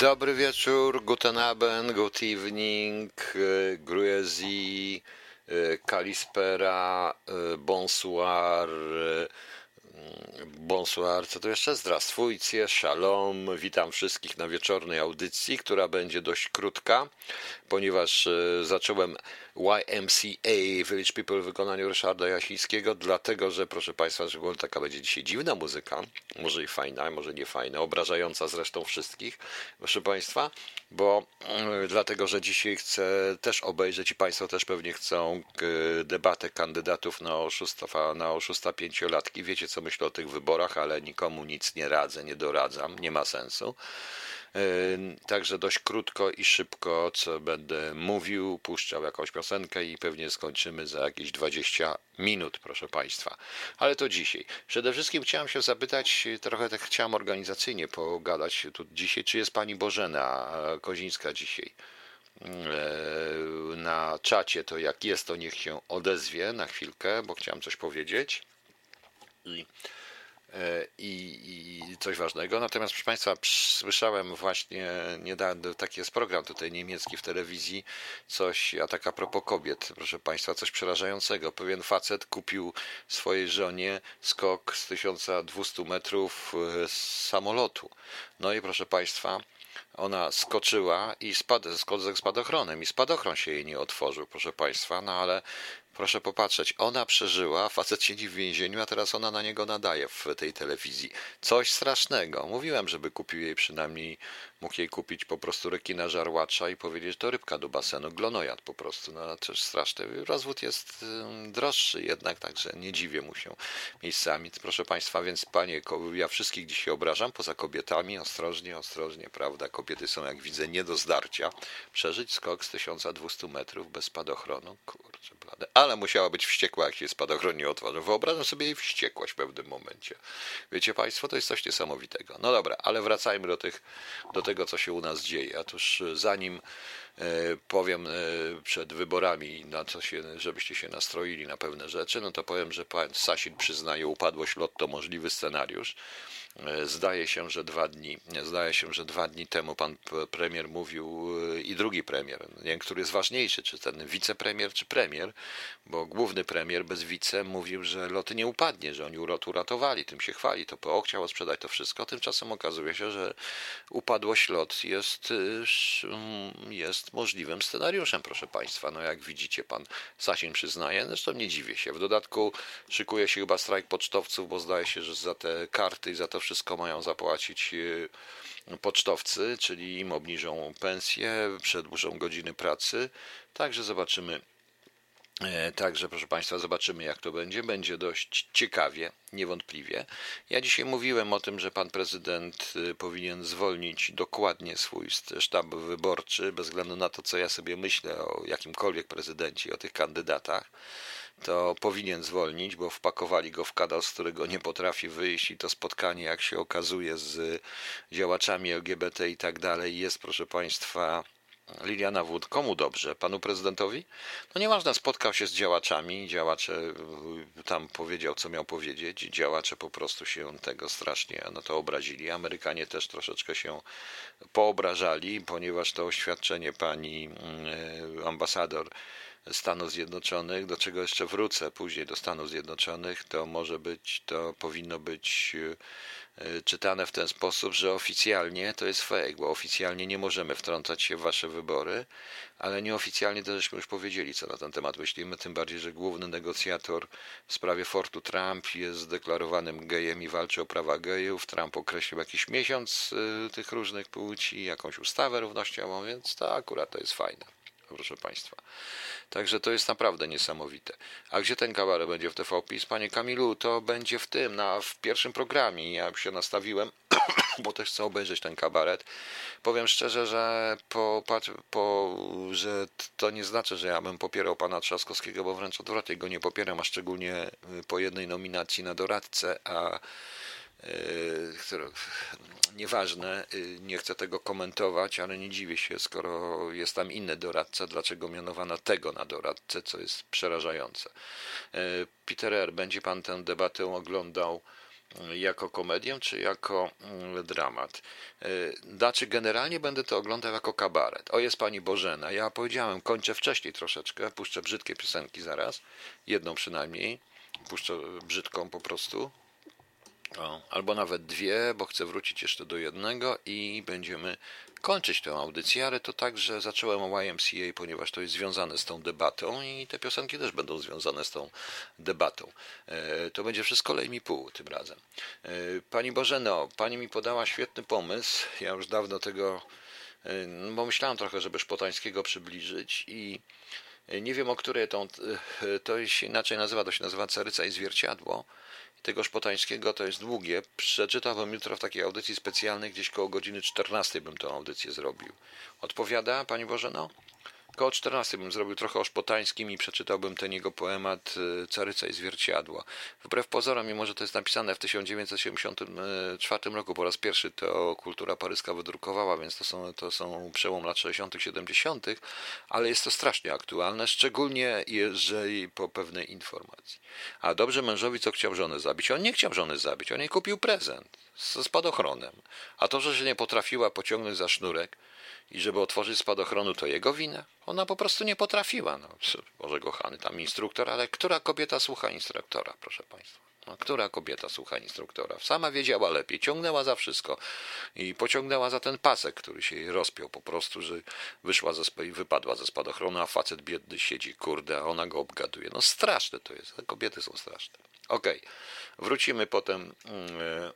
Dobry wieczór, guten Abend, good evening, e, Gruezi, e, Kalispera, e, bonsoir, bonsoir, co to jeszcze? Zdrastwujcie, shalom, witam wszystkich na wieczornej audycji, która będzie dość krótka, ponieważ zacząłem YMCA Village People w wykonaniu Ryszarda Jasińskiego, dlatego że, proszę Państwa, że taka będzie dzisiaj dziwna muzyka, może i fajna, może nie fajna, obrażająca zresztą wszystkich, proszę Państwa, bo e, dlatego, że dzisiaj chcę też obejrzeć i Państwo też pewnie chcą e, debatę kandydatów na oszusta, na oszusta pięciolatki. Wiecie, co myślę o tych wyborach, ale nikomu nic nie radzę, nie doradzam, nie ma sensu. Także dość krótko i szybko, co będę mówił, puszczał jakąś piosenkę i pewnie skończymy za jakieś 20 minut, proszę Państwa. Ale to dzisiaj. Przede wszystkim chciałem się zapytać, trochę tak chciałem organizacyjnie pogadać tu dzisiaj, czy jest Pani Bożena Kozińska dzisiaj na czacie, to jak jest, to niech się odezwie na chwilkę, bo chciałem coś powiedzieć. I i, i coś ważnego. Natomiast, proszę Państwa, słyszałem właśnie niedawno, taki jest program tutaj niemiecki w telewizji, coś, a tak a propos kobiet, proszę Państwa, coś przerażającego. Pewien facet kupił swojej żonie skok z 1200 metrów e, z samolotu. No i proszę Państwa, ona skoczyła i spadł ze spadochronem i spadochron się jej nie otworzył, proszę Państwa, no ale Proszę popatrzeć, ona przeżyła, facet siedzi w więzieniu, a teraz ona na niego nadaje w tej telewizji. Coś strasznego. Mówiłem, żeby kupił jej przynajmniej, mógł jej kupić po prostu rekina żarłacza i powiedzieć, to rybka do basenu, glonojad po prostu. No coś straszne. Rozwód jest droższy jednak, także nie dziwię mu się miejscami. Proszę Państwa, więc panie, ja wszystkich dzisiaj obrażam, poza kobietami, ostrożnie, ostrożnie, prawda, kobiety są, jak widzę, nie do zdarcia. Przeżyć skok z 1200 metrów bez spadochronu, kurczę blade. Ale musiała być wściekła, jak się spadochron nie otworzył. Wyobrażam sobie jej wściekłość w pewnym momencie. Wiecie Państwo, to jest coś niesamowitego. No dobra, ale wracajmy do, tych, do tego, co się u nas dzieje. Otóż zanim e, powiem e, przed wyborami, na co się, żebyście się nastroili na pewne rzeczy, no to powiem, że pan Sasin przyznaje upadłość lotto możliwy scenariusz. E, zdaje się, że dwa dni, zdaje się, że dwa dni temu pan premier mówił e, i drugi premier, nie który jest ważniejszy, czy ten wicepremier, czy premier, bo główny premier bez wice mówił, że loty nie upadnie, że oni lot uratowali, tym się chwali, to PO chciało sprzedać to wszystko, tymczasem okazuje się, że upadłość lot jest, e, jest możliwym scenariuszem, proszę państwa. No jak widzicie, pan Sasin przyznaje, zresztą nie dziwię się. W dodatku szykuje się chyba strajk pocztowców, bo zdaje się, że za te karty i za to wszystko mają zapłacić e, pocztowcy, czyli im obniżą pensję, przedłużą godziny pracy. Także zobaczymy. E, także, proszę Państwa, zobaczymy, jak to będzie. Będzie dość ciekawie, niewątpliwie. Ja dzisiaj mówiłem o tym, że pan prezydent e, powinien zwolnić dokładnie swój sztab wyborczy, bez względu na to, co ja sobie myślę o jakimkolwiek prezydencie, o tych kandydatach to powinien zwolnić, bo wpakowali go w kadał, z którego nie potrafi wyjść i to spotkanie, jak się okazuje, z działaczami LGBT i tak dalej jest, proszę Państwa, Liliana Wód, komu dobrze? Panu prezydentowi? No nieważne, spotkał się z działaczami, działacze y, tam powiedział, co miał powiedzieć, działacze po prostu się tego strasznie no to obrazili. Amerykanie też troszeczkę się poobrażali, ponieważ to oświadczenie pani y, ambasador Stanów Zjednoczonych, do czego jeszcze wrócę później do Stanów Zjednoczonych, to może być, to powinno być e, czytane w ten sposób, że oficjalnie to jest fake, bo oficjalnie nie możemy wtrącać się w wasze wybory, ale nieoficjalnie to żeśmy już powiedzieli, co na ten temat myślimy, tym bardziej, że główny negocjator w sprawie Fortu Trump jest zdeklarowanym gejem i walczy o prawa gejów. Trump określił jakiś miesiąc e, tych różnych płci, jakąś ustawę równościową, więc to akurat to jest fajne proszę Państwa. Także to jest naprawdę niesamowite. A gdzie ten kabaret będzie w TV PiS? Panie Kamilu, to będzie w tym, na, w pierwszym programie. Ja się nastawiłem, bo też chcę obejrzeć ten kabaret. Powiem szczerze, że, po, po, że to nie znaczy, że ja bym popierał pana Trzaskowskiego, bo wręcz odwrotnie go nie popieram, a szczególnie y, po jednej nominacji na doradcę, a które, nieważne, y, nie chcę tego komentować, ale nie dziwię się, skoro jest tam inny doradca, dlaczego mianowano tego na doradcę, co jest przerażające. Y, Peter R., będzie pan tę debatę oglądał jako komedię, czy jako mm, dramat. Znaczy, generalnie będę to oglądał jako kabaret. O, jest pani Bożena. Ja powiedziałem, kończę wcześniej troszeczkę, puszczę brzydkie piosenki zaraz, jedną przynajmniej, puszczę brzydką po prostu, o, albo nawet dwie, bo chcę wrócić jeszcze do jednego i będziemy kończyć tę audycję, ale to tak, że zacząłem o YMCA, ponieważ to jest związane z tą debatą i te piosenki też będą związane z tą debatą. E, to będzie wszystko lej mi pół tym razem. E, pani Bożeno, pani mi podała świetny pomysł. Ja już dawno tego, e, no bo myślałem trochę, żeby Szpotańskiego przybliżyć i nie wiem o której to, to się inaczej nazywa, to się nazywa Caryca i Zwierciadło tego Szpotańskiego to jest długie. Przeczytałbym jutro w takiej audycji specjalnej, gdzieś koło godziny 14 bym tę audycję zrobił. Odpowiada Pani Bożeno? Koło 14 bym zrobił trochę o Szpotańskim i przeczytałbym ten jego poemat y, Caryca i zwierciadło. Wbrew pozorom, mimo że to jest napisane w 1974 roku, po raz pierwszy to kultura paryska wydrukowała, więc to są, to są przełom lat 60., 70., ale jest to strasznie aktualne, szczególnie jeżeli po pewnej informacji. A dobrze mężowi, co chciał żonę zabić. On nie chciał żony zabić, on jej kupił prezent ze spadochronem. A to, że się nie potrafiła pociągnąć za sznurek, i żeby otworzyć spadochronu, to jego wina. Ona po prostu nie potrafiła. No, Boże kochany, tam instruktor, ale która kobieta słucha instruktora, proszę Państwa? No, która kobieta słucha instruktora? Sama wiedziała lepiej, ciągnęła za wszystko i pociągnęła za ten pasek, który się jej rozpiął po prostu, że wyszła ze i wypadła ze spadochronu, a facet biedny siedzi, kurde, a ona go obgaduje. No straszne to jest, kobiety są straszne. Okej, okay. wrócimy potem yy,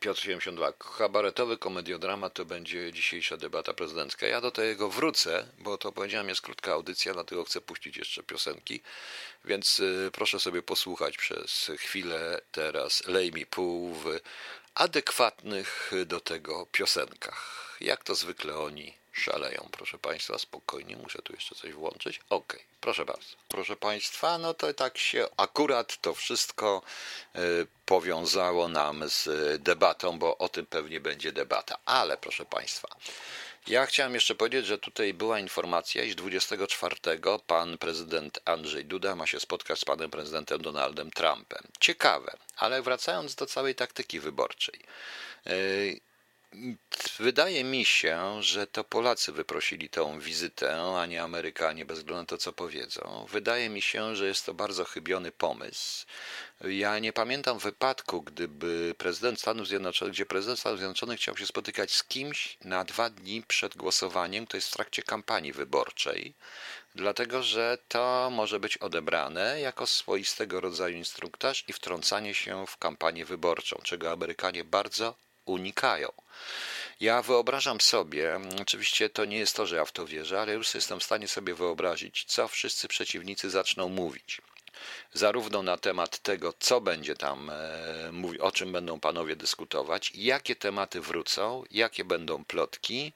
Piotr 72. Kabaretowy komediodramat to będzie dzisiejsza debata prezydencka. Ja do tego wrócę, bo to powiedziałem jest krótka audycja, dlatego chcę puścić jeszcze piosenki, więc y, proszę sobie posłuchać przez chwilę teraz Lej mi pół w adekwatnych do tego piosenkach. Jak to zwykle oni szaleją, proszę Państwa, spokojnie, muszę tu jeszcze coś włączyć. Ok, proszę bardzo. Proszę Państwa, no to tak się akurat to wszystko y, powiązało nam z debatą, bo o tym pewnie będzie debata. Ale proszę Państwa, ja chciałem jeszcze powiedzieć, że tutaj była informacja, iż 24 pan prezydent Andrzej Duda ma się spotkać z panem prezydentem Donaldem Trumpem. Ciekawe, ale wracając do całej taktyki wyborczej. Wydaje mi się, że to Polacy wyprosili tą wizytę, a nie Amerykanie, bez względu na to, co powiedzą. Wydaje mi się, że jest to bardzo chybiony pomysł. Ja nie pamiętam wypadku, gdyby prezydent Stanów Zjednoczonych, gdzie prezydent Stanów Zjednoczonych chciał się spotykać z kimś na dwa dni przed głosowaniem, to jest w trakcie kampanii wyborczej, dlatego że to może być odebrane jako swoistego rodzaju instruktaż i wtrącanie się w kampanię wyborczą, czego Amerykanie bardzo unikają. Ja wyobrażam sobie, oczywiście to nie jest to, że ja w to wierzę, ale już jestem w stanie sobie wyobrazić, co wszyscy przeciwnicy zaczną mówić zarówno na temat tego, co będzie tam, e, o czym będą panowie dyskutować, jakie tematy wrócą, jakie będą plotki,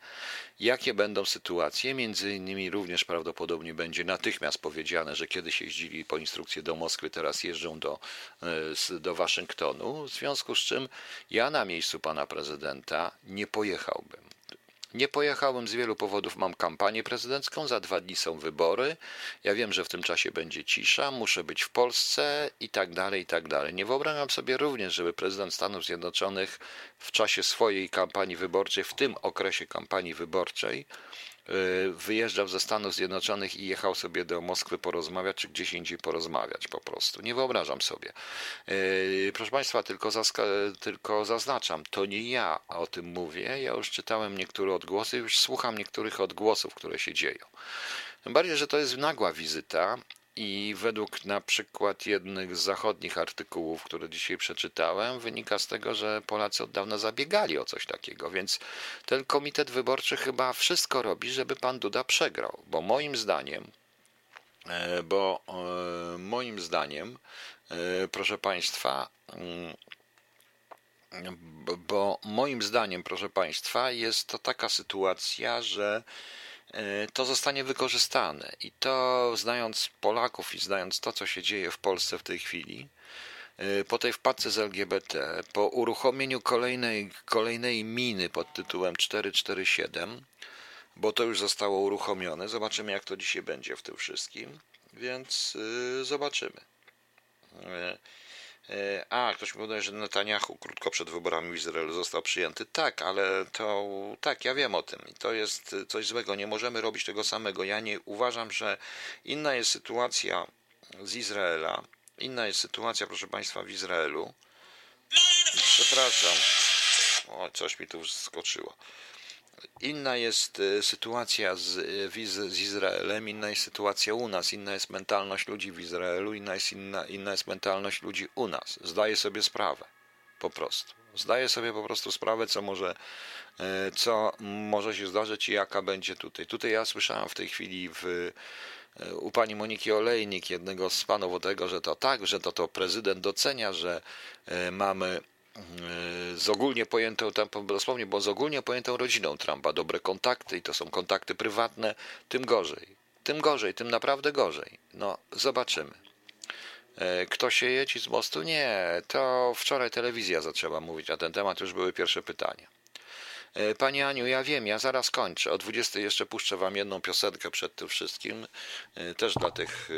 jakie będą sytuacje. Między innymi również prawdopodobnie będzie natychmiast powiedziane, że kiedyś jeździli po instrukcję do Moskwy, teraz jeżdżą do, e, do Waszyngtonu, w związku z czym ja na miejscu pana prezydenta nie pojechałbym. Nie pojechałem z wielu powodów. Mam kampanię prezydencką, za dwa dni są wybory. Ja wiem, że w tym czasie będzie cisza, muszę być w Polsce i tak dalej, i tak dalej. Nie wyobrażam sobie również, żeby prezydent Stanów Zjednoczonych w czasie swojej kampanii wyborczej, w tym okresie kampanii wyborczej, wyjeżdżał ze Stanów Zjednoczonych i jechał sobie do Moskwy porozmawiać, czy gdzieś indziej porozmawiać po prostu. Nie wyobrażam sobie. Y, proszę Państwa, tylko, tylko zaznaczam, to nie ja o tym mówię. Ja już czytałem niektóre odgłosy, już słucham niektórych odgłosów, które się dzieją. Tym bardziej, że to jest nagła wizyta i według na przykład jednych z zachodnich artykułów, które dzisiaj przeczytałem, wynika z tego, że Polacy od dawna zabiegali o coś takiego, więc ten komitet wyborczy chyba wszystko robi, żeby pan Duda przegrał, bo moim zdaniem, e, bo e, moim zdaniem, e, proszę państwa, mm, bo moim zdaniem, proszę państwa, jest to taka sytuacja, że to zostanie wykorzystane. I to, znając Polaków i znając to, co się dzieje w Polsce w tej chwili, e, po tej wpadce z LGBT, po uruchomieniu kolejnej, kolejnej miny pod tytułem 447, bo to już zostało uruchomione. Zobaczymy, jak to dzisiaj będzie w tym wszystkim, więc yy, zobaczymy. E, a, ktoś mi podaje, że Netanyahu krótko przed wyborami w Izraelu został przyjęty. Tak, ale to tak, ja wiem o tym. I to jest coś złego. Nie możemy robić tego samego. Ja nie uważam, że inna jest sytuacja z Izraela. Inna jest sytuacja, proszę Państwa, w Izraelu. Przepraszam. O, coś mi tu skoczyło. Inna jest e, sytuacja z, e, z Izraelem, inna jest sytuacja u nas, inna jest mentalność ludzi w Izraelu, inna jest, inna, inna jest mentalność ludzi u nas. Zdaję sobie sprawę, po prostu. Zdaję sobie po prostu sprawę, co może, e, co może się zdarzyć i jaka będzie tutaj. Tutaj ja słyszałem w tej chwili w, u pani Moniki Olejnik, jednego z panów tego, że to tak, że to, to prezydent docenia, że mamy z ogólnie pojętą, dosłownie, bo z ogólnie pojętą rodziną Trumpa, dobre kontakty i to są kontakty prywatne, tym gorzej. Tym gorzej, tym naprawdę gorzej. No, zobaczymy. E, kto się jedzie z mostu? Nie, to wczoraj telewizja zaczęła mówić na ten temat, już były pierwsze pytania. E, Pani Aniu, ja wiem, ja zaraz kończę. O 20 jeszcze puszczę Wam jedną piosenkę przed tym wszystkim, e, też dla tych,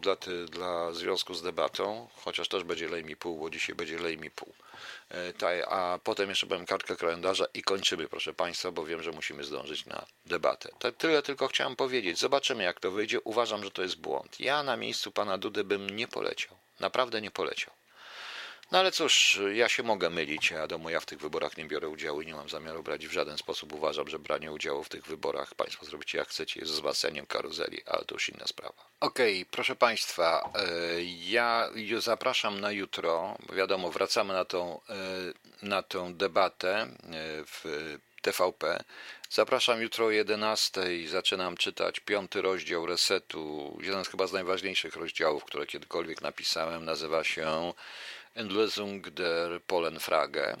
dla, dla związku z debatą, chociaż też będzie lej mi pół, bo dzisiaj będzie lej mi pół. E, a potem jeszcze powiem kartkę kalendarza i kończymy, proszę Państwa, bo wiem, że musimy zdążyć na debatę. Tyle tylko chciałem powiedzieć. Zobaczymy, jak to wyjdzie. Uważam, że to jest błąd. Ja na miejscu pana Dudy bym nie poleciał. Naprawdę nie poleciał. No ale cóż, ja się mogę mylić, a ja w tych wyborach nie biorę udziału i nie mam zamiaru brać w żaden sposób. Uważam, że branie udziału w tych wyborach Państwo zrobicie jak chcecie, jest wzmacnianiem karuzeli, ale to już inna sprawa. Okej, okay, proszę Państwa, e, ja zapraszam na jutro, wiadomo, wracamy na tą, e, na tą debatę e, w TVP. Zapraszam jutro o 11. Zaczynam czytać piąty rozdział resetu. Jeden z chyba z najważniejszych rozdziałów, które kiedykolwiek napisałem. Nazywa się Endlösung der Polenfrage.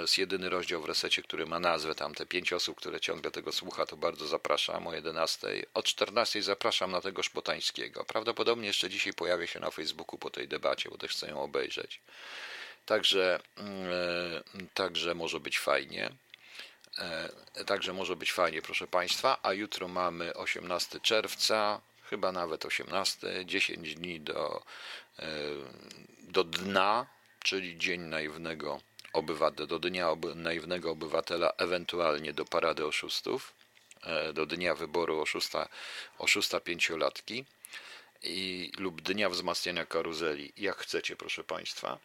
Jest jedyny rozdział w resecie, który ma nazwę. Tam te pięć osób, które ciągle tego słucha, to bardzo zapraszam o 11. O 14 zapraszam na tego Szpotańskiego. Prawdopodobnie jeszcze dzisiaj pojawię się na Facebooku po tej debacie, bo też chcę ją obejrzeć. Także, yy, także może być fajnie. Yy, także może być fajnie, proszę Państwa. A jutro mamy 18 czerwca, chyba nawet 18, 10 dni do, yy, do dna czyli Dzień Naiwnego Obywatela, do Dnia oby, Naiwnego Obywatela, ewentualnie do Parady Oszustów, e, do Dnia Wyboru oszusta, oszusta pięciolatki i, lub Dnia Wzmacniania Karuzeli, jak chcecie, proszę Państwa.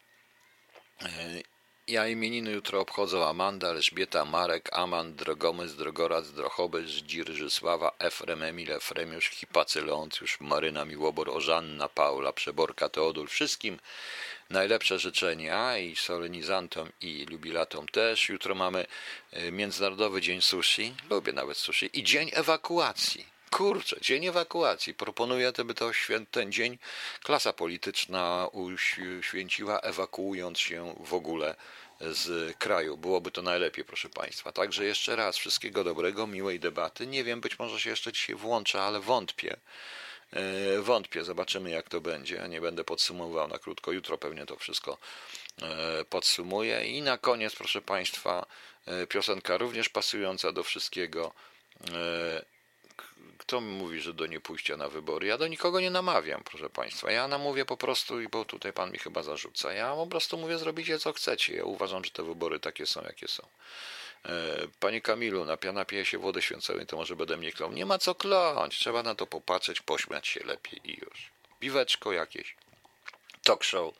Ja imieniny jutro obchodzą Amanda, Elżbieta, Marek, Aman, Drogomys, Drogorac, Drochobys, Dzirżysława, Efrem, Emil, Efremiusz, Hipacy, Leoncjusz, Maryna, Miłobor, Ożanna, Paula, Przeborka, Teodul, wszystkim najlepsze życzenia i solenizantom i jubilatom też. Jutro mamy e, Międzynarodowy Dzień Sushi, lubię nawet sushi, i Dzień Ewakuacji. Kurczę, dzień ewakuacji. Proponuję, aby to święt, ten dzień klasa polityczna uświęciła, ewakuując się w ogóle z kraju. Byłoby to najlepiej, proszę Państwa. Także jeszcze raz wszystkiego dobrego, miłej debaty. Nie wiem, być może się jeszcze dzisiaj włączę, ale wątpię. E, wątpię, zobaczymy jak to będzie. Nie będę podsumowywał na krótko. Jutro pewnie to wszystko e, podsumuję. I na koniec, proszę Państwa, e, piosenka również pasująca do wszystkiego. Kto mi mówi, że do niepójścia na wybory? Ja do nikogo nie namawiam, proszę Państwa. Ja namówię po prostu, bo tutaj Pan mi chyba zarzuca. Ja po prostu mówię, zrobicie co chcecie. Ja uważam, że te wybory takie są, jakie są. E, panie Kamilu, napija się wody święconej, to może będę mnie klął. Nie ma co kląć, trzeba na to popatrzeć, pośmiać się lepiej i już. Piweczko jakieś, talk show.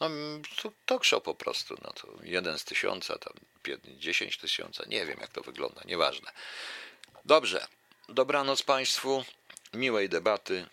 No, talk show po prostu, no to jeden z tysiąca, tam dziesięć tysiąca, nie wiem jak to wygląda, nieważne. Dobrze, dobranoc Państwu, miłej debaty,